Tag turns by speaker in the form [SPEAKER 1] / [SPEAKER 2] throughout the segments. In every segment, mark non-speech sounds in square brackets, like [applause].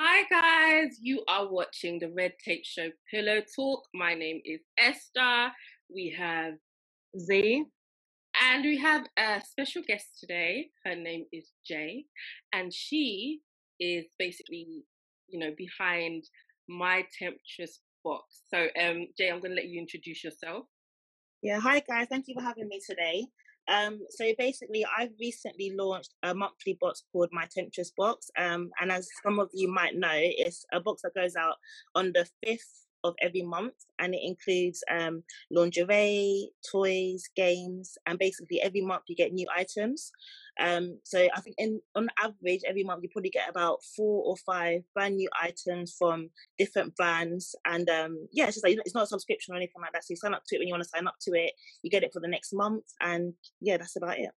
[SPEAKER 1] Hi, guys. You are watching the Red Tape Show Pillow Talk. My name is Esther. We have
[SPEAKER 2] Z.
[SPEAKER 1] And we have a special guest today. Her name is Jay. And she is basically, you know, behind My Temptress box. So, um, Jay, I'm going to let you introduce yourself.
[SPEAKER 2] Yeah, hi guys. Thank you for having me today. Um, so basically, I've recently launched a monthly box called My Temptress Box. Um, and as some of you might know, it's a box that goes out on the 5th of every month and it includes um, lingerie, toys, games, and basically every month you get new items. Um, so I think in on average every month you probably get about four or five brand new items from different brands, and um, yeah, it's just like it's not a subscription or anything like that. So you sign up to it when you want to sign up to it. You get it for the next month, and yeah, that's about it.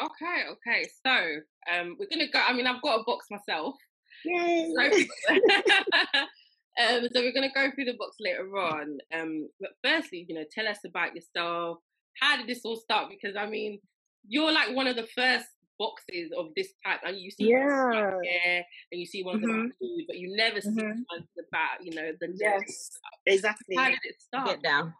[SPEAKER 1] Okay, okay. So um, we're gonna go. I mean, I've got a box myself.
[SPEAKER 2] Yay! [laughs] [laughs] [laughs]
[SPEAKER 1] um, so we're gonna go through the box later on. Um, but firstly, you know, tell us about yourself. How did this all start? Because I mean, you're like one of the first boxes of this type, and you see
[SPEAKER 2] yeah,
[SPEAKER 1] and you see ones mm-hmm. about food, but you never see mm-hmm. ones about you know the
[SPEAKER 2] yes, exactly.
[SPEAKER 1] How did it start?
[SPEAKER 2] Get down.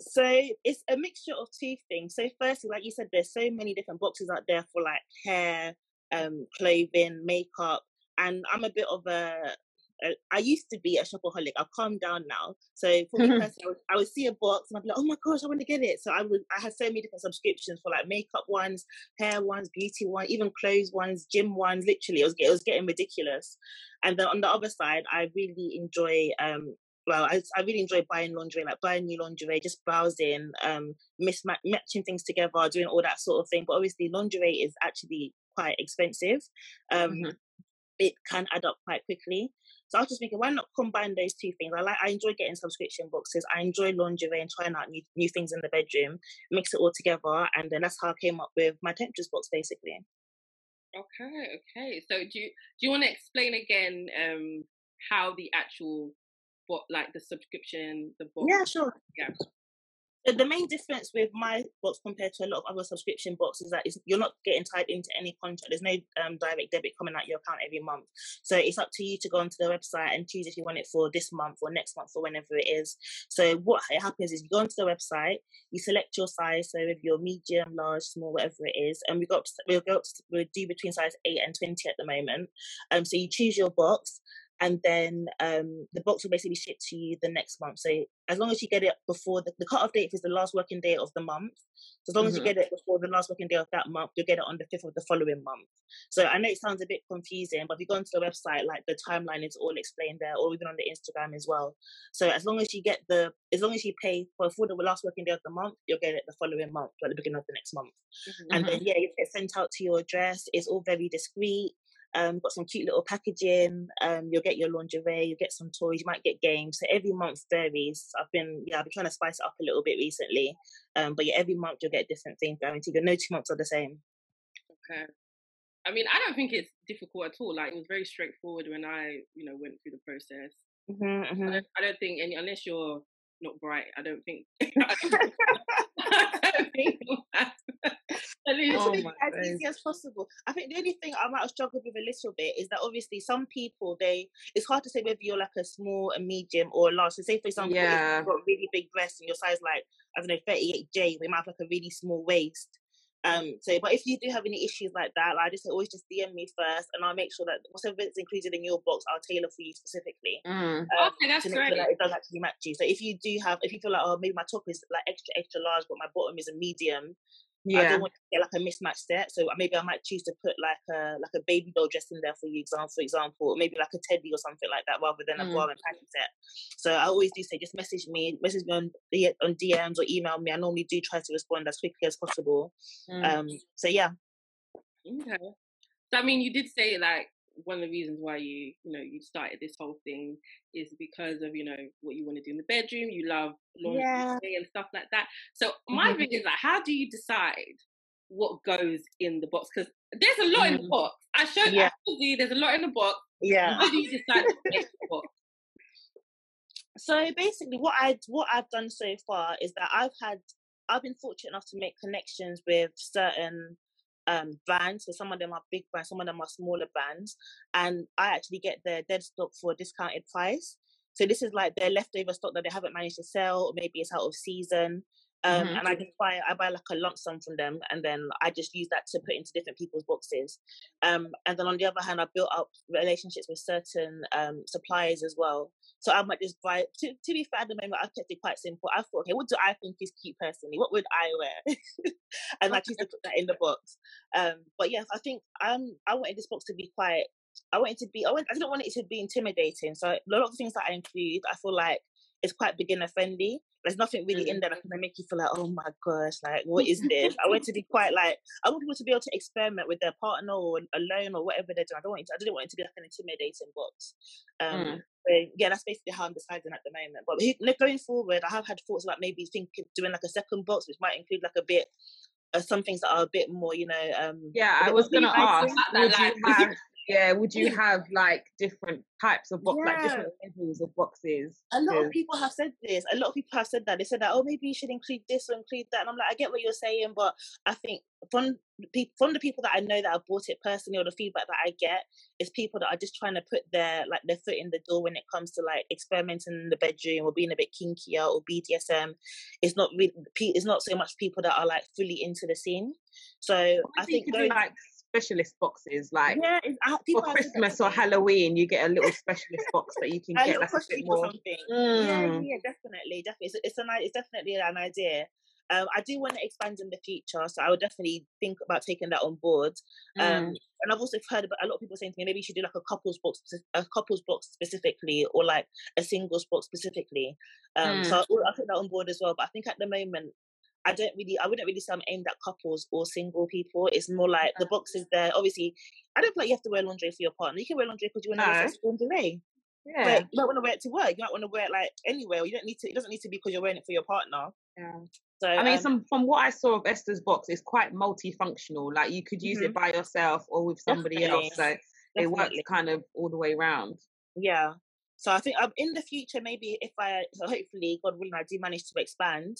[SPEAKER 2] So it's a mixture of two things. So firstly, like you said, there's so many different boxes out there for like hair, um, clothing, makeup, and I'm a bit of a I used to be a shopaholic. I've calmed down now. So for me [laughs] personally, I would, I would, see a box and I'd be like, oh my gosh, I want to get it. So I would I had so many different subscriptions for like makeup ones, hair ones, beauty ones, even clothes ones, gym ones. Literally, it was it was getting ridiculous. And then on the other side, I really enjoy um well, I, I really enjoy buying lingerie, like buying new lingerie, just browsing, um, mismatching things together, doing all that sort of thing. But obviously, lingerie is actually quite expensive. Um, mm-hmm. It can add up quite quickly. So I was just thinking, why not combine those two things? I like, I enjoy getting subscription boxes. I enjoy lingerie and trying out new, new things in the bedroom, mix it all together, and then that's how I came up with my Temptress box, basically.
[SPEAKER 1] Okay, okay. So do you do you want to explain again um how the actual what like the subscription the box?
[SPEAKER 2] Yeah, sure.
[SPEAKER 1] Yeah
[SPEAKER 2] the main difference with my box compared to a lot of other subscription boxes is that you're not getting tied into any contract. There's no um, direct debit coming out your account every month. So it's up to you to go onto the website and choose if you want it for this month or next month or whenever it is. So what happens is you go onto the website, you select your size, so if you're medium, large, small, whatever it is, and we got we'll go to, we'll do between size eight and twenty at the moment. Um, so you choose your box and then um, the box will basically ship to you the next month. So as long as you get it before the, the cut-off date is the last working day of the month. So as long mm-hmm. as you mm-hmm. get it before the last working day of that month, you'll get it on the fifth of the following month. So I know it sounds a bit confusing, but if you go onto the website, like the timeline is all explained there, or even on the Instagram as well. So as long as you get the, as long as you pay for, for the last working day of the month, you'll get it the following month, at the beginning of the next month. Mm-hmm. And then yeah, you get sent out to your address. It's all very discreet. Um, got some cute little packaging. Um, you'll get your lingerie, you'll get some toys, you might get games. So every month varies. I've been yeah, I've been trying to spice it up a little bit recently. Um, but yeah, every month you'll get different things guaranteed. No two months are the same.
[SPEAKER 1] Okay. I mean, I don't think it's difficult at all. Like it was very straightforward when I, you know, went through the process.
[SPEAKER 2] Mm-hmm, mm-hmm. I,
[SPEAKER 1] don't, I, don't, think any unless you're not bright. I don't think. [laughs] [laughs] [laughs] [laughs]
[SPEAKER 2] oh as easy as possible. I think the only thing I might have struggled with a little bit is that obviously some people they it's hard to say whether you're like a small, a medium, or a large. So say for example, yeah. you've got really big breasts and your size like I don't know 38J, we might have like a really small waist. Um, so, but if you do have any issues like that, like I just always just DM me first, and I'll make sure that whatever is included in your box, I'll tailor for you specifically.
[SPEAKER 1] Mm. Um, okay, that's great.
[SPEAKER 2] Sure that it does actually match you. So if you do have, if you feel like, oh, maybe my top is like extra extra large, but my bottom is a medium, yeah. I don't want to get like a mismatched set. So maybe I might choose to put like a like a baby doll dress in there for you, example, for example, or maybe like a teddy or something like that, rather than a mm. bra and panty set. So I always do say just message me, message me on the on DMs or email me. I normally do try to respond as quickly as possible. Mm. Um. So yeah.
[SPEAKER 1] Okay. So I mean, you did say like one of the reasons why you you know you started this whole thing is because of you know what you want to do in the bedroom you love laundry yeah. and stuff like that so my mm-hmm. thing is like how do you decide what goes in the box because there's a lot mm. in the mm. box i showed, yeah. you there's a lot in the box
[SPEAKER 2] yeah
[SPEAKER 1] how do you decide
[SPEAKER 2] so basically what i what i've done so far is that i've had i've been fortunate enough to make connections with certain um, brands. So some of them are big brands, some of them are smaller brands, and I actually get their dead stock for a discounted price. So this is like their leftover stock that they haven't managed to sell, or maybe it's out of season. Um, mm-hmm. and I just buy I buy like a lump sum from them, and then I just use that to put into different people's boxes. Um, and then on the other hand, I built up relationships with certain um, suppliers as well. So I might just buy. To, to be fair, at the moment, I've kept it quite simple. I thought, okay, what do I think is cute personally? What would I wear? [laughs] and I choose to put that in the box. Um, but yes, I think um, I wanted this box to be quite. I wanted to be. I, want, I didn't want it to be intimidating. So a lot of the things that I include, I feel like it's quite beginner friendly. There's nothing really mm. in there that's gonna make you feel like, oh my gosh, like what is [laughs] this? I want to be quite like I want people to be able to experiment with their partner or alone or whatever they're doing. I don't want it to, I didn't want it to be like an intimidating box. Um, mm. so yeah, that's basically how I'm deciding at the moment. But going forward, I have had thoughts about maybe thinking doing like a second box, which might include like a bit uh, some things that are a bit more, you know. Um,
[SPEAKER 3] yeah, I was gonna ask. Would you have, yeah, would you [laughs] have like different types of box, yeah. like different levels of boxes?
[SPEAKER 2] A lot of people have said this. A lot of people have said that. They said that, oh, maybe you should include this or include that. And I'm like, I get what you're saying, but I think from from the people that I know that have bought it personally, or the feedback that I get, is people that are just trying to put their like their foot in the door when it comes to like experimenting in the bedroom or being a bit kinkier or BDSM. It's not really. It's not so much people that are like fully into the scene. So I think
[SPEAKER 3] going, like specialist boxes like yeah, for Christmas or Halloween you get a little specialist box that you can get that's a bit more mm.
[SPEAKER 2] yeah, yeah definitely definitely it's, it's, an, it's definitely an idea um, I do want to expand in the future, so I would definitely think about taking that on board. Um, mm. and I've also heard about a lot of people saying to me, maybe you should do like a couples box, a couples box specifically, or like a singles box specifically. Um, mm. So I'll, I'll take that on board as well. But I think at the moment, I don't really, I wouldn't really say I'm aimed at couples or single people. It's more like the box is there. Obviously, I don't feel like you have to wear lingerie for your partner. You can wear lingerie because you want to wear lingerie. Yeah. But you might want to wear it to work. You might want to wear it like anywhere. You don't need to. It doesn't need to be because you're wearing it for your partner.
[SPEAKER 3] Yeah. So I mean, um, some from what I saw of Esther's box, it's quite multifunctional. Like you could use mm-hmm. it by yourself or with somebody Definitely. else. So Definitely. it works kind of all the way around.
[SPEAKER 2] Yeah. So I think um, in the future, maybe if I, hopefully, God willing, I do manage to expand,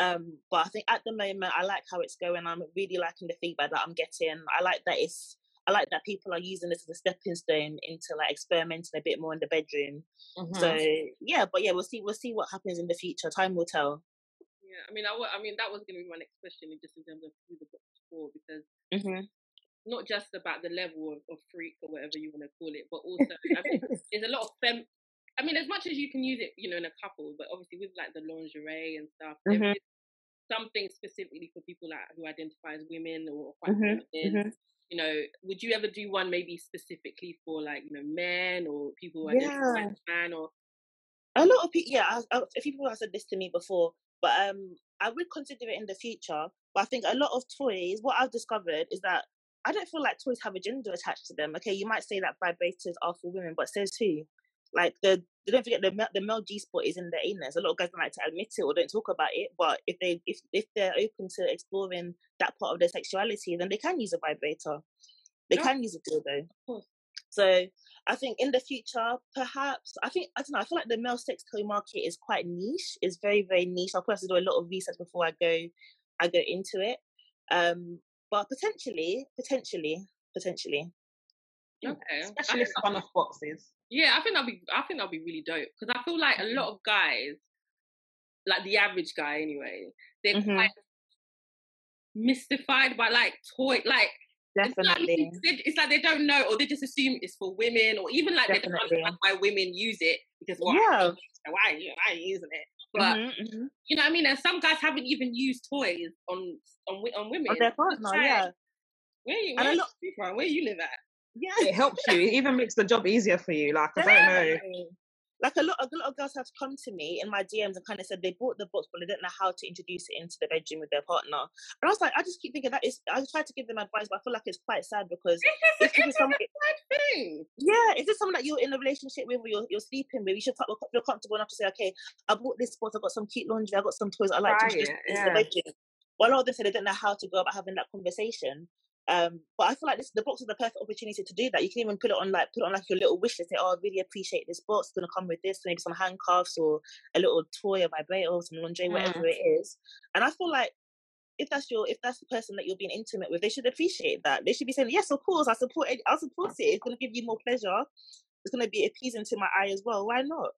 [SPEAKER 2] um, but I think at the moment I like how it's going. I'm really liking the feedback that I'm getting. I like that it's I like that people are using this as a stepping stone into like experimenting a bit more in the bedroom. Mm-hmm. So yeah, but yeah, we'll see we'll see what happens in the future. Time will tell.
[SPEAKER 1] Yeah, I mean, I, I mean that was going to be my next question, just in terms of who the book's for, because mm-hmm. not just about the level of, of, freak or whatever you want to call it, but also I mean, [laughs] there's a lot of fem. I mean, as much as you can use it, you know, in a couple, but obviously with like the lingerie and stuff, mm-hmm something specifically for people that who identify as women or quite mm-hmm, mm-hmm. You know, would you ever do one maybe specifically for like you know men or people who identify yeah. as man or?
[SPEAKER 2] A lot of people, yeah. I, I, a few people have said this to me before, but um, I would consider it in the future. But I think a lot of toys, what I've discovered is that I don't feel like toys have a gender attached to them. Okay, you might say that vibrators are for women, but says who? Like the don't forget the the male G spot is in the anus. A lot of guys don't like to admit it or don't talk about it. But if they if if they're open to exploring that part of their sexuality, then they can use a vibrator. They yeah. can use a dildo. So I think in the future, perhaps I think I don't know. I feel like the male sex toy market is quite niche. It's very very niche. I'll probably do a lot of research before I go I go into it. Um, but potentially, potentially, potentially.
[SPEAKER 1] Okay.
[SPEAKER 3] Specialist one-off boxes.
[SPEAKER 1] Yeah, I think that'll be. I think that'll be really dope because I feel like a lot mm-hmm. of guys, like the average guy anyway, they're mm-hmm. quite mystified by like toy, like
[SPEAKER 2] definitely.
[SPEAKER 1] It's, it's, like they don't know, or they just assume it's for women, or even like definitely. they don't understand why women use it because well, yeah, why are you why are you using it? But mm-hmm, mm-hmm. you know what I mean. And some guys haven't even used toys on on on women.
[SPEAKER 2] On their partner, yeah.
[SPEAKER 1] Where you where, you, where you live at?
[SPEAKER 3] Yeah, it helps you. It even makes the job easier for you. Like I don't know.
[SPEAKER 2] Like a lot, a lot of girls have come to me in my DMs and kind of said they bought the box, but they didn't know how to introduce it into the bedroom with their partner. And I was like, I just keep thinking that is. I try to give them advice, but I feel like it's quite sad because
[SPEAKER 1] it's, a sad thing.
[SPEAKER 2] Yeah, is this someone that you're in a relationship with, or you're, you're sleeping with? You should feel comfortable enough to say, okay, I bought this box. I've got some cute laundry. I've got some toys. I like to introduce yeah. into the bedroom. Well, a lot of them said they didn't know how to go about having that conversation. Um, but I feel like this the box is the perfect opportunity to do that. You can even put it on like put it on like your little wish list. Say, oh, I really appreciate this box. It's gonna come with this, maybe some handcuffs or a little toy, a vibrator, or some lingerie, mm. whatever it is. And I feel like if that's your if that's the person that you're being intimate with, they should appreciate that. They should be saying, yes, of course, I support it. I'll support it. It's gonna give you more pleasure. It's gonna be appeasing to my eye as well. Why not?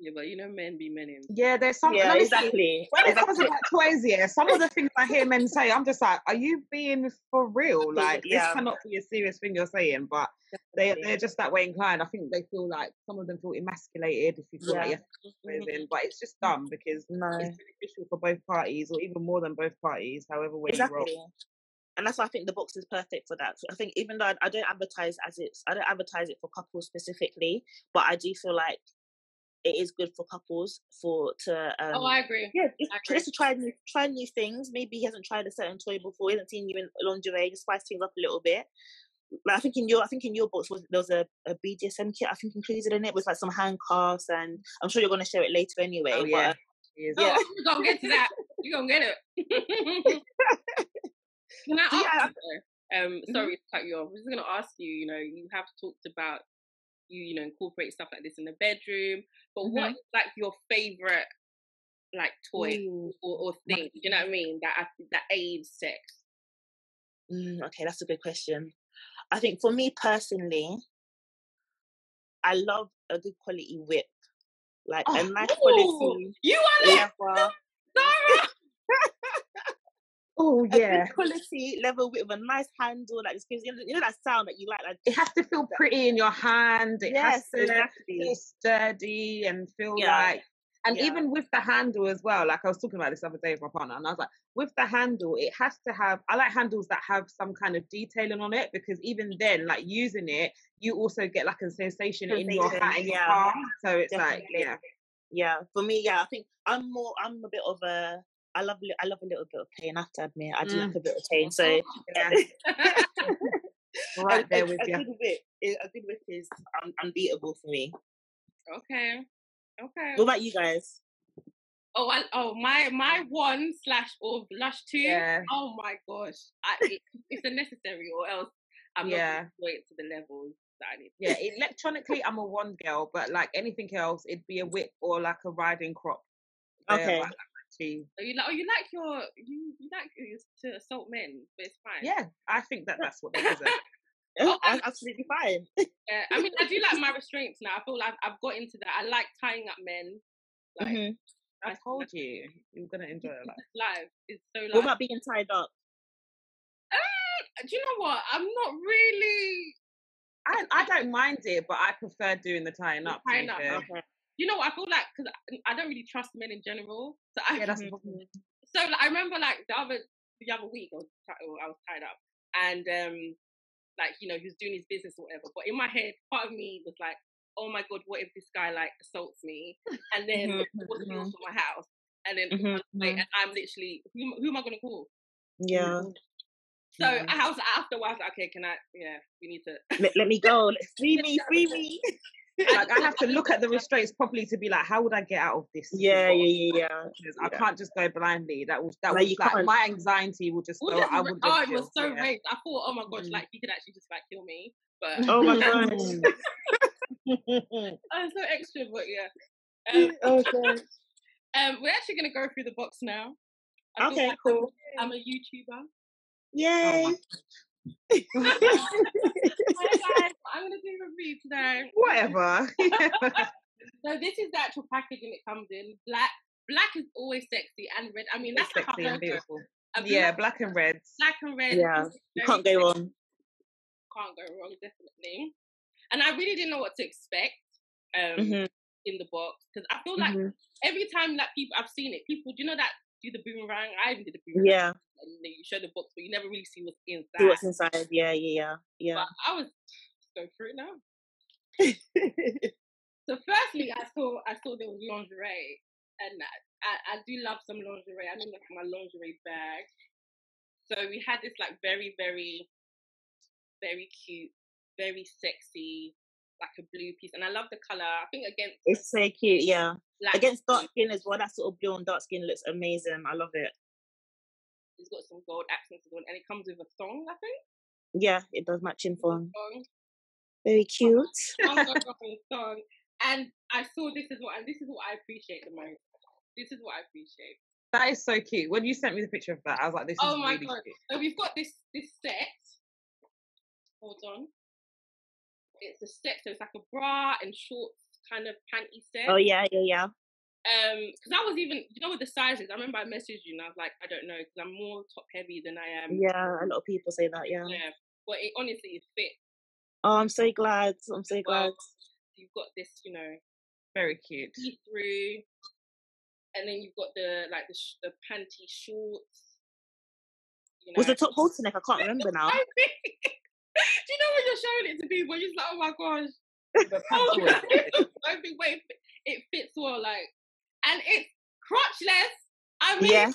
[SPEAKER 1] Yeah, but you know, men be men.
[SPEAKER 3] Yeah, there's some.
[SPEAKER 2] Yeah, exactly.
[SPEAKER 3] When
[SPEAKER 2] exactly.
[SPEAKER 3] it comes to like toys, yeah, some of the things I hear men say, I'm just like, are you being for real? [laughs] Like, yeah. this cannot be a serious thing you're saying. But they they're just that way inclined. I think they feel like some of them feel emasculated if you feel yeah. like you're mm-hmm. but it's just dumb because no. it's beneficial for both parties, or even more than both parties. However way exactly. you roll
[SPEAKER 2] and that's why I think the box is perfect for that. So I think even though I don't advertise as it's, I don't advertise it for couples specifically, but I do feel like it is good for couples for to um,
[SPEAKER 1] oh I agree
[SPEAKER 2] yeah just, agree. just to try new try new things maybe he hasn't tried a certain toy before he hasn't seen you in lingerie just spice things up a little bit like I think in your I think in your books was there was a, a BDSM kit I think included in it with like some handcuffs and I'm sure you're gonna share it later anyway
[SPEAKER 3] oh, yeah.
[SPEAKER 1] But, yeah. Oh, we're gonna get to that. You're gonna get it. [laughs] Can I ask yeah. you, um mm-hmm. sorry to cut you off. I'm just gonna ask you, you know, you have talked about you you know incorporate stuff like this in the bedroom but mm-hmm. what is like your favorite like toy or, or thing? You know what i mean? That that aids sex.
[SPEAKER 2] Mm, okay that's a good question. I think for me personally i love a good quality whip. Like oh, a nice quality
[SPEAKER 1] you are leather. [laughs] Sarah! [laughs] [laughs]
[SPEAKER 3] Oh yeah,
[SPEAKER 2] quality level with a nice handle, like this you know, you know that sound that you like. Like
[SPEAKER 3] it has to feel pretty in your hand. It yes, has to exactly. feel sturdy and feel yeah. like. And yeah. even with the handle as well, like I was talking about this other day with my partner, and I was like, with the handle, it has to have. I like handles that have some kind of detailing on it because even then, like using it, you also get like a sensation, sensation in your hand, in your palm. So it's Definitely. like, yeah,
[SPEAKER 2] yeah. For me, yeah, I think I'm more. I'm a bit of a I love I love a little bit of pain. I have to admit, I do mm. like a bit of pain. So yeah. [laughs]
[SPEAKER 3] right there with
[SPEAKER 2] a,
[SPEAKER 3] you.
[SPEAKER 2] A good whip, a good whip is un- unbeatable for me.
[SPEAKER 1] Okay, okay.
[SPEAKER 2] What about you guys?
[SPEAKER 1] Oh, I, oh, my my one slash or blush two. Yeah. Oh my gosh, I, it, it's a necessary, or else I'm yeah. not going to the levels. that I need.
[SPEAKER 3] Yeah, electronically, I'm a one girl, but like anything else, it'd be a whip or like a riding crop.
[SPEAKER 2] Okay.
[SPEAKER 1] Like, to. Oh, you like, oh, you like your, you, you like to assault men, but it's fine.
[SPEAKER 3] Yeah, I think that that's what they [laughs] deserve.
[SPEAKER 2] oh, [laughs] absolutely fine.
[SPEAKER 1] yeah, I mean, I do like my restraints now. I feel like I've got into that. I like tying up men. Like, mm-hmm.
[SPEAKER 3] I told you you're gonna [laughs] enjoy it.
[SPEAKER 1] Life is so. Live.
[SPEAKER 2] What about being tied up?
[SPEAKER 1] Uh, do you know what? I'm not really.
[SPEAKER 3] I I don't mind it, but I prefer doing the tying up.
[SPEAKER 1] Tying up. Okay you know, I feel like because I don't really trust men in general. So I,
[SPEAKER 3] yeah, that's [laughs] so
[SPEAKER 1] like, I remember like the other the other week I was I was tied up and um like you know he was doing his business or whatever. But in my head, part of me was like, oh my god, what if this guy like assaults me and [laughs] then mm-hmm. what's the for my house and then mm-hmm. and I'm literally who, who am I gonna call?
[SPEAKER 2] Yeah.
[SPEAKER 1] So yeah. I was after a while, I was like, okay, can I? Yeah, we need to
[SPEAKER 2] let, let me go. [laughs] free me, free me
[SPEAKER 3] like I have to look at the restraints properly to be like, how would I get out of this?
[SPEAKER 2] Yeah, yeah, yeah, yeah.
[SPEAKER 3] I can't just go blindly. That was that was like my anxiety will just go. I would.
[SPEAKER 1] Oh, it was so yeah. I thought, oh my gosh, mm. like he could actually just like kill me. But
[SPEAKER 2] oh my [laughs] gosh.
[SPEAKER 1] I'm so extra, but yeah. Um, [laughs] oh gosh. Um, we're actually gonna go through the box now.
[SPEAKER 2] I okay, like cool.
[SPEAKER 1] I'm, I'm a YouTuber.
[SPEAKER 2] Yay! Oh
[SPEAKER 1] Hi guys, I'm gonna do a review today. [laughs]
[SPEAKER 3] Whatever. [laughs]
[SPEAKER 1] so this is the actual packaging it comes in. Black black is always sexy and red. I mean that's
[SPEAKER 3] it's sexy and beautiful. yeah, black and red.
[SPEAKER 1] Black and red.
[SPEAKER 2] Yeah. You can't go wrong.
[SPEAKER 1] Can't go wrong, definitely. And I really didn't know what to expect um mm-hmm. in the box. Because I feel like mm-hmm. every time that people I've seen it, people do you know that do the boomerang. I even did the boomerang.
[SPEAKER 2] Yeah.
[SPEAKER 1] And you show the box, but you never really see what's inside.
[SPEAKER 2] See what's inside. Yeah, yeah, yeah.
[SPEAKER 1] But I was go through it now. [laughs] so firstly, I saw I saw there was lingerie, and I, I do love some lingerie. I mean, like my lingerie bag. So we had this like very, very, very cute, very sexy like a blue piece, and I love the color. I think against
[SPEAKER 2] it's so cute, yeah. Like, against dark skin as well, that sort of blue on dark skin looks amazing. I love it.
[SPEAKER 1] It's got some gold accents on, and it comes with a thong, I think.
[SPEAKER 2] Yeah, it does matching thong. Very [laughs] cute. [laughs] [laughs]
[SPEAKER 1] thong. And I saw this as well, and this is what I appreciate the most. This is what I appreciate.
[SPEAKER 3] That is so cute. When you sent me the picture of that, I was like, "This oh is my really god!" Cute.
[SPEAKER 1] So we've got this this set. Hold on. It's a set, so it's like a bra and shorts kind of panty set.
[SPEAKER 2] Oh yeah, yeah, yeah.
[SPEAKER 1] Um, because I was even, you know, with the sizes. I remember I messaged you and I was like, I don't know, because I'm more top heavy than I am.
[SPEAKER 2] Yeah, a lot of people say that. Yeah.
[SPEAKER 1] Yeah, but it honestly it fits.
[SPEAKER 2] Oh, I'm so glad. I'm so glad. Well,
[SPEAKER 1] you've got this, you know,
[SPEAKER 3] very cute.
[SPEAKER 1] See through, and then you've got the like the sh- the panty shorts.
[SPEAKER 2] You know. Was the top halter neck? I can't remember now. [laughs]
[SPEAKER 1] Do you know when you're showing it to people, you're just like, oh my gosh. oh, I think wait, it fits well, like, and it's crotchless. I mean,
[SPEAKER 2] yeah,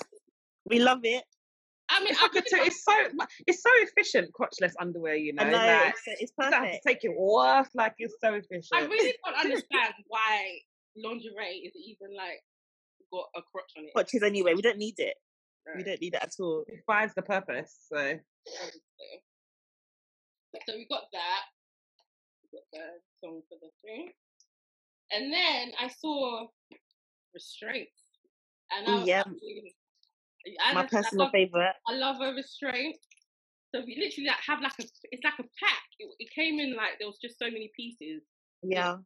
[SPEAKER 2] we love it.
[SPEAKER 1] I mean,
[SPEAKER 3] it's, like a, it's so it's so efficient crotchless underwear. You know, know
[SPEAKER 2] like, it's, it's perfect.
[SPEAKER 3] take it off, like it's so efficient. I
[SPEAKER 1] really don't [laughs] understand why lingerie is even like got a crotch on it.
[SPEAKER 2] Crotches anyway. We don't need it. We don't need it at all.
[SPEAKER 3] It finds the purpose. So.
[SPEAKER 1] So we got that. We got the song for the thing. And then I saw restraints. And I
[SPEAKER 2] yeah. My personal
[SPEAKER 1] I love,
[SPEAKER 2] favorite.
[SPEAKER 1] I love a restraint. So we literally like have like a it's like a pack. It, it came in like there was just so many pieces.
[SPEAKER 2] Yeah.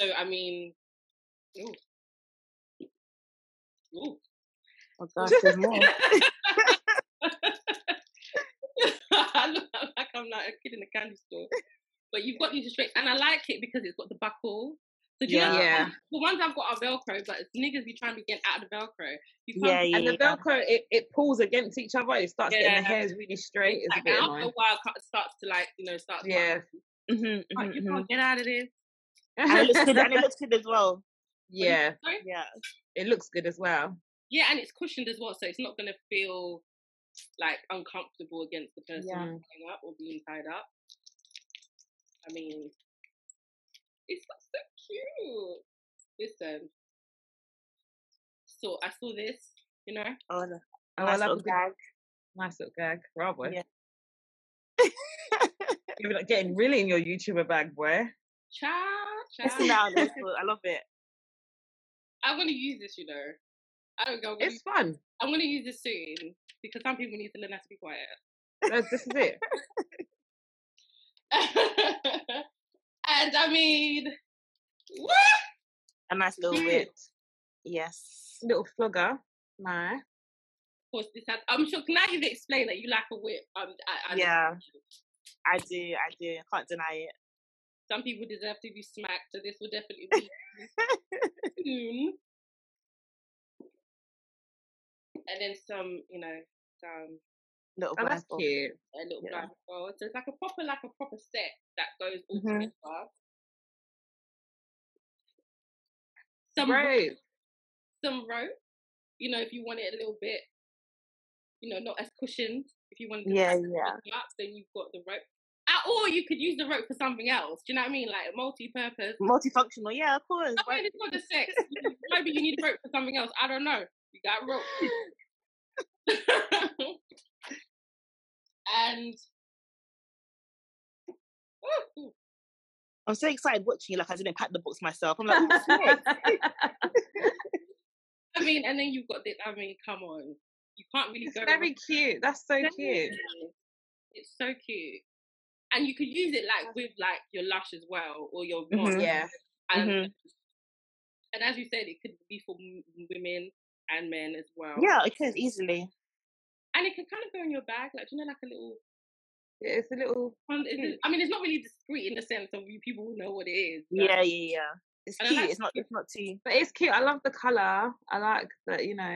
[SPEAKER 1] So I mean, ooh.
[SPEAKER 2] Ooh. Oh gosh, there's more. [laughs] [laughs]
[SPEAKER 1] I look like a kid in a candy store. But you've got these straight, and I like it because it's got the buckle. So yeah, yeah. The ones I've got are Velcro, but niggas be trying to get out of the Velcro.
[SPEAKER 3] You can't, yeah, yeah, and the Velcro it, it pulls against each other. It starts yeah. getting the hairs really straight. It's like, a
[SPEAKER 1] after a while, it starts to like you know start.
[SPEAKER 3] Yeah.
[SPEAKER 1] Mm-hmm, mm-hmm, you can't mm-hmm. get out of this.
[SPEAKER 2] and it looks good, and it [laughs] looks good as well.
[SPEAKER 3] Yeah.
[SPEAKER 2] Yeah.
[SPEAKER 3] It looks good as well.
[SPEAKER 1] Yeah, and it's cushioned as well, so it's not gonna feel like uncomfortable against the person yeah. tying up or being tied up. I mean, it's so cute. Listen, so I saw this, you know.
[SPEAKER 2] Oh, no.
[SPEAKER 3] oh nice I love the gag. Nice little gag, bravo. Yeah. [laughs] You're like getting really in your YouTuber bag, boy.
[SPEAKER 1] Cha, cha.
[SPEAKER 2] Listen [laughs] I love it.
[SPEAKER 1] I'm gonna use this, you know. I don't know.
[SPEAKER 3] It's fun.
[SPEAKER 1] I'm gonna use this soon because some people need to learn how to be quiet.
[SPEAKER 3] this is it. [laughs]
[SPEAKER 1] and I mean, what?
[SPEAKER 2] A nice little whip. Yes.
[SPEAKER 3] Little flogger. Nice.
[SPEAKER 1] Of course, this has, I'm sure. Can I even explain that you like a whip? Um, I,
[SPEAKER 2] I yeah, I do. I do. I can't deny it.
[SPEAKER 1] Some people deserve to be smacked, so this will definitely be [laughs] soon. And then some, you know, some
[SPEAKER 2] little oh, that's
[SPEAKER 3] cute.
[SPEAKER 1] A little yeah. blindfold. So it's like a proper, like a proper set that goes all mm-hmm. together. Some rope. Some rope. You know, if you want it a little bit, you know, not as cushioned. If you want
[SPEAKER 2] to yeah, yeah.
[SPEAKER 1] Up, then you've got the rope. Or you could use the rope for something else. Do you know what I mean? Like multi-purpose,
[SPEAKER 2] multifunctional. Yeah, of course.
[SPEAKER 1] I mean, it's not the sex. Maybe you need rope for something else. I don't know. You got rope. [laughs] [laughs] and [laughs]
[SPEAKER 2] I'm so excited watching you. Like I didn't pack the books myself. I'm like, oh, [laughs] [laughs]
[SPEAKER 1] I mean, and then you've got this. I mean, come on, you can't really
[SPEAKER 3] it's
[SPEAKER 1] go.
[SPEAKER 3] Very cute. That's so cute.
[SPEAKER 1] It's so cute, and you could use it like with like your lush as well, or your
[SPEAKER 2] mm-hmm. yeah.
[SPEAKER 1] And, mm-hmm. and as you said, it could be for women and men as well.
[SPEAKER 2] Yeah, it can easily.
[SPEAKER 1] And it can kind of go in your bag, like you know, like a little.
[SPEAKER 3] Yeah, it's a little.
[SPEAKER 1] I mean, it's not really discreet in the sense of you people will know what it is.
[SPEAKER 2] Yeah, yeah, yeah. It's cute. Like, it's not. It's not too.
[SPEAKER 3] But it's cute. I love the color. I like that. You know.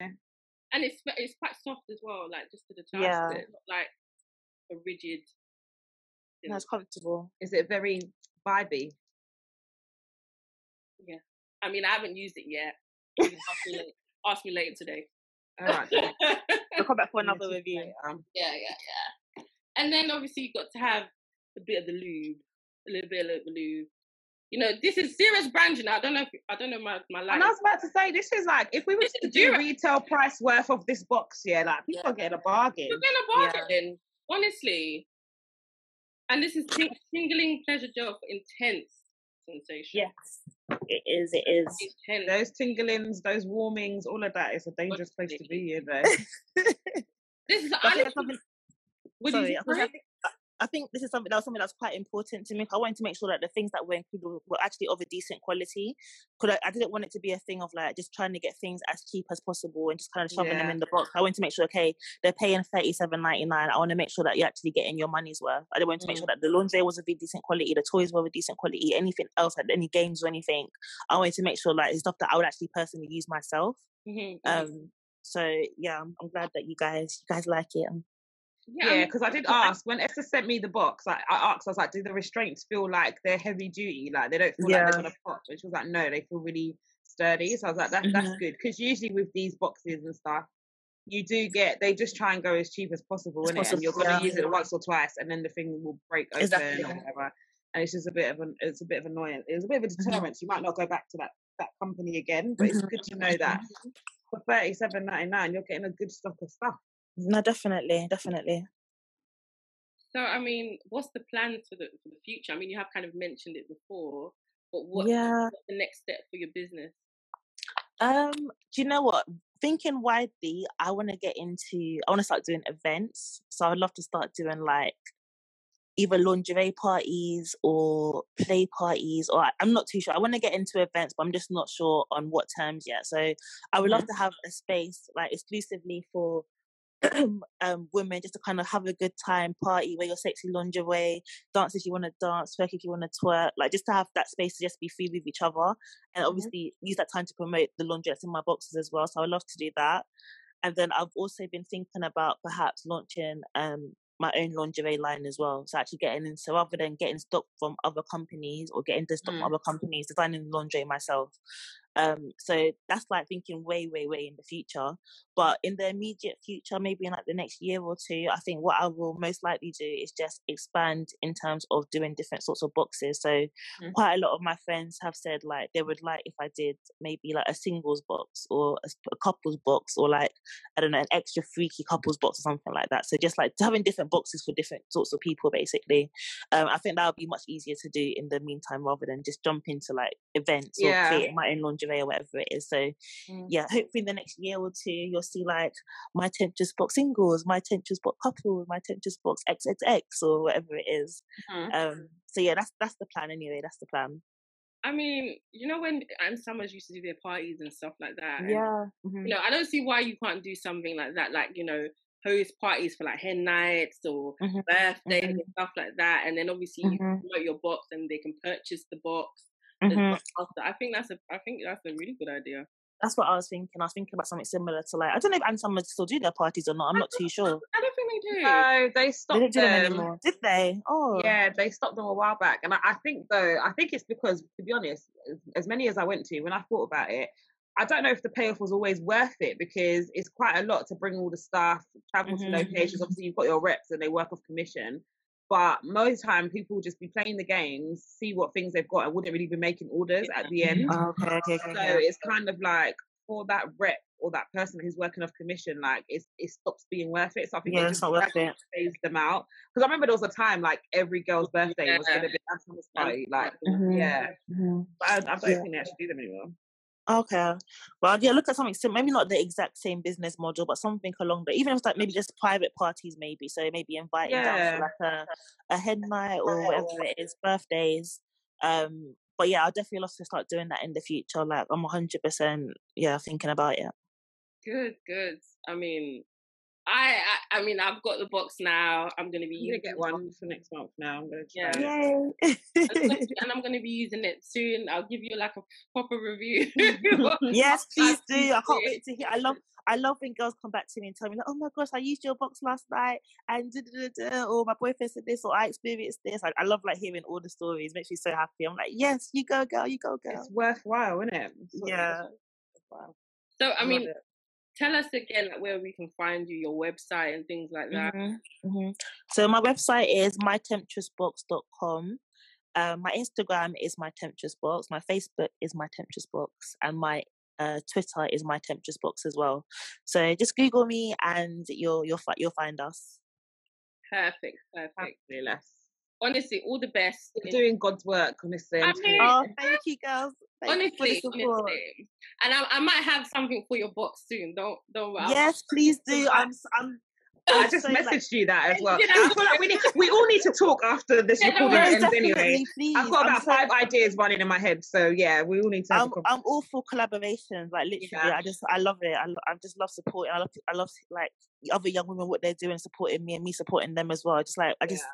[SPEAKER 1] And it's it's quite soft as well, like just to the touch. Yeah. It's not like a rigid.
[SPEAKER 2] No, it's comfortable.
[SPEAKER 3] Is it very vibey?
[SPEAKER 1] Yeah. I mean, I haven't used it yet. [laughs] ask me later today.
[SPEAKER 3] All right.
[SPEAKER 2] I'll come back for [laughs] another review.
[SPEAKER 1] Um, yeah, yeah, yeah. And then obviously you got to have a bit of the lube, a little bit of the lube. You know, this is serious branding. I don't know. If, I don't know my my life.
[SPEAKER 3] And I was about to say, this is like if we were to do retail price worth of this box, yeah, like people yeah. are getting a bargain.
[SPEAKER 1] You're getting a bargain, yeah. honestly. And this is tingling pleasure gel for intense sensation.
[SPEAKER 2] Yes, It is. It is.
[SPEAKER 3] Those tinglings, those warmings, all of that is a dangerous place to be. [laughs] [laughs] You know.
[SPEAKER 1] this is honestly.
[SPEAKER 2] Sorry, I, I think this is something that was something that's quite important to me. I wanted to make sure that the things that were included were actually of a decent quality. Because I, I, didn't want it to be a thing of like just trying to get things as cheap as possible and just kind of shoving yeah. them in the box. I wanted to make sure, okay, they're paying thirty seven ninety nine. I want to make sure that you're actually getting your money's worth. I wanted to make sure mm. that the lingerie was of a decent quality, the toys were of a decent quality, anything else, like any games or anything. I wanted to make sure like it's stuff that I would actually personally use myself. Mm-hmm. Um. So yeah, I'm, I'm glad that you guys you guys like it.
[SPEAKER 3] Yeah, because I did ask when Esther sent me the box. I, I asked, I was like, "Do the restraints feel like they're heavy duty? Like they don't feel yeah. like they're gonna pop?" And she was like, "No, they feel really sturdy." So I was like, "That's mm-hmm. that's good," because usually with these boxes and stuff, you do get they just try and go as cheap as possible, in it, and you're gonna yeah. use it once or twice, and then the thing will break open exactly. or whatever. And it's just a bit of an it's a bit of annoyance. It's a bit of a mm-hmm. deterrent. Mm-hmm. You might not go back to that that company again, but mm-hmm. it's good to know that for thirty seven ninety nine, you're getting a good stock of stuff.
[SPEAKER 2] No, definitely, definitely.
[SPEAKER 1] So, I mean, what's the plan for the for the future? I mean, you have kind of mentioned it before, but what,
[SPEAKER 2] yeah.
[SPEAKER 1] what's the next step for your business?
[SPEAKER 2] Um, do you know what? Thinking widely, I want to get into. I want to start doing events. So I'd love to start doing like either lingerie parties or play parties, or I'm not too sure. I want to get into events, but I'm just not sure on what terms yet. So I would love mm-hmm. to have a space like exclusively for [clears throat] um, women just to kind of have a good time, party, wear your sexy lingerie, dance if you want to dance, twerk if you want to twerk, like just to have that space to just be free with each other, and mm-hmm. obviously mm-hmm. use that time to promote the lingerie that's in my boxes as well. So I love to do that. And then I've also been thinking about perhaps launching um, my own lingerie line as well. So actually getting in, so rather than getting stock from other companies or getting the stock mm. from other companies, designing lingerie myself. Um, so that's like thinking way, way, way in the future. But in the immediate future, maybe in like the next year or two, I think what I will most likely do is just expand in terms of doing different sorts of boxes. So mm-hmm. quite a lot of my friends have said like they would like if I did maybe like a singles box or a, a couples box or like I don't know an extra freaky couples box or something like that. So just like having different boxes for different sorts of people, basically. Um, I think that would be much easier to do in the meantime rather than just jump into like events yeah. or creating my own lingerie or whatever it is. So mm. yeah, hopefully in the next year or two you'll see like my Temptress box singles, my Temptress box couple, my Temptress box XXX or whatever it is. Mm-hmm. Um, so yeah, that's that's the plan anyway. That's the plan.
[SPEAKER 1] I mean, you know when Ann Summers used to do their parties and stuff like that.
[SPEAKER 2] Yeah.
[SPEAKER 1] Mm-hmm. You know, I don't see why you can't do something like that. Like you know, host parties for like hen nights or mm-hmm. birthdays mm-hmm. and stuff like that. And then obviously you mm-hmm. promote your box and they can purchase the box. Mm-hmm. I think that's a I think that's a really good idea.
[SPEAKER 2] That's what I was thinking. I was thinking about something similar to like I don't know if Ann Summers still do their parties or not. I'm not too sure.
[SPEAKER 1] I don't think they do.
[SPEAKER 3] No, they stopped they
[SPEAKER 2] do them. them. anymore. Did they? Oh,
[SPEAKER 3] yeah, they stopped them a while back. And I, I think though, I think it's because to be honest, as, as many as I went to, when I thought about it, I don't know if the payoff was always worth it because it's quite a lot to bring all the staff, travel mm-hmm. to locations. Obviously, you've got your reps and they work off commission. But most time, people just be playing the games, see what things they've got, and wouldn't really be making orders at the end.
[SPEAKER 2] Oh, okay, okay, okay,
[SPEAKER 3] so it's kind of like for that rep or that person who's working off commission, like it it stops being worth it. So I think
[SPEAKER 2] yeah, it's not worth it.
[SPEAKER 3] Phase them out because I remember there was a time like every girl's birthday yeah. was going to be a party, like mm-hmm. yeah. Mm-hmm. But I, I don't yeah. think they actually do them anymore.
[SPEAKER 2] Okay. Well, yeah, look at something similar. Maybe not the exact same business model, but something along that. Even if it's like maybe just private parties, maybe. So maybe inviting yeah. down for like a, a hen night or whatever it is, birthdays. Um, but yeah, I'll definitely love to start doing that in the future. Like I'm 100%, yeah, thinking about it.
[SPEAKER 1] Good, good. I mean, I, I, I mean I've got the box now. I'm gonna be
[SPEAKER 3] gonna get one for next month now. I'm gonna
[SPEAKER 2] try. Yeah.
[SPEAKER 1] Yay. [laughs] and I'm gonna be using it soon. I'll give you like a proper review. [laughs]
[SPEAKER 2] yes, [laughs] please do. I can't wait to hear. I love I love when girls come back to me and tell me like, "Oh my gosh, I used your box last night, and da, da, da, da, or my boyfriend said this, or I experienced this." I, I love like hearing all the stories. It makes me so happy. I'm like, "Yes, you go, girl. You go, girl."
[SPEAKER 3] It's worthwhile, isn't it?
[SPEAKER 2] It's yeah.
[SPEAKER 1] So I mean, tell us again like, where we can find you, your website and things like that.
[SPEAKER 2] Mm-hmm. Mm-hmm. So my website is mytemptressbox.com. Um, my Instagram is my temptress box. My Facebook is my temptress box, and my uh, Twitter is my temptress box as well. So just Google me, and you'll you'll you'll find us.
[SPEAKER 1] Perfect, perfect. Honestly, all the best.
[SPEAKER 3] You're doing God's work, honestly.
[SPEAKER 2] I mean, oh, thank you, girls.
[SPEAKER 1] honestly, honestly. And I, I might have something for your box soon. Don't don't worry.
[SPEAKER 2] Yes, please do. [laughs] I'm I'm
[SPEAKER 3] I just so messaged like, you that as well. I feel like we need, we all need to talk after this yeah, recording no, ends anyway. Please. I've got about so, five ideas running in my head, so yeah, we all need to.
[SPEAKER 2] I'm, I'm all for collaborations, like literally. Yeah. I just I love it. I, I just love supporting. I love I love like other young women what they're doing, supporting me and me supporting them as well. Just like I just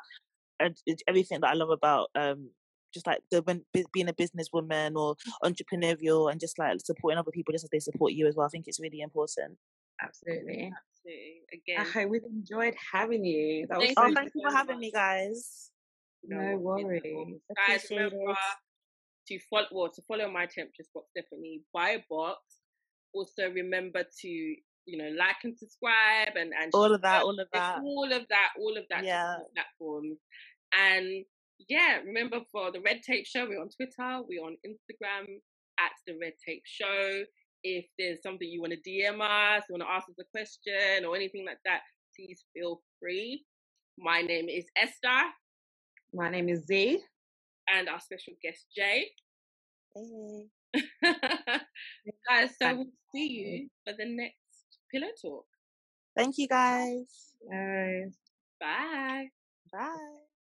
[SPEAKER 2] I, everything that I love about um just like the being a businesswoman or entrepreneurial and just like supporting other people just as they support you as well. I think it's really important.
[SPEAKER 3] Absolutely. Absolutely. Again, I we've enjoyed having you.
[SPEAKER 2] That thank, was oh, thank you for having me, guys.
[SPEAKER 3] No, no worries.
[SPEAKER 1] Guys, remember to follow well, to follow my temptress box definitely buy a box. Also remember to you know like and subscribe and and
[SPEAKER 2] all of that, all of that,
[SPEAKER 1] all of that, all of that yeah. platforms. And yeah, remember for the Red Tape Show, we're on Twitter, we're on Instagram at the Red Tape Show if there's something you want to DM us, you want to ask us a question or anything like that, please feel free. My name is Esther.
[SPEAKER 3] My name is Z.
[SPEAKER 1] And our special guest, Jay. [laughs]
[SPEAKER 2] Hey.
[SPEAKER 1] guys, so we'll see you for the next Pillow Talk.
[SPEAKER 2] Thank you, guys.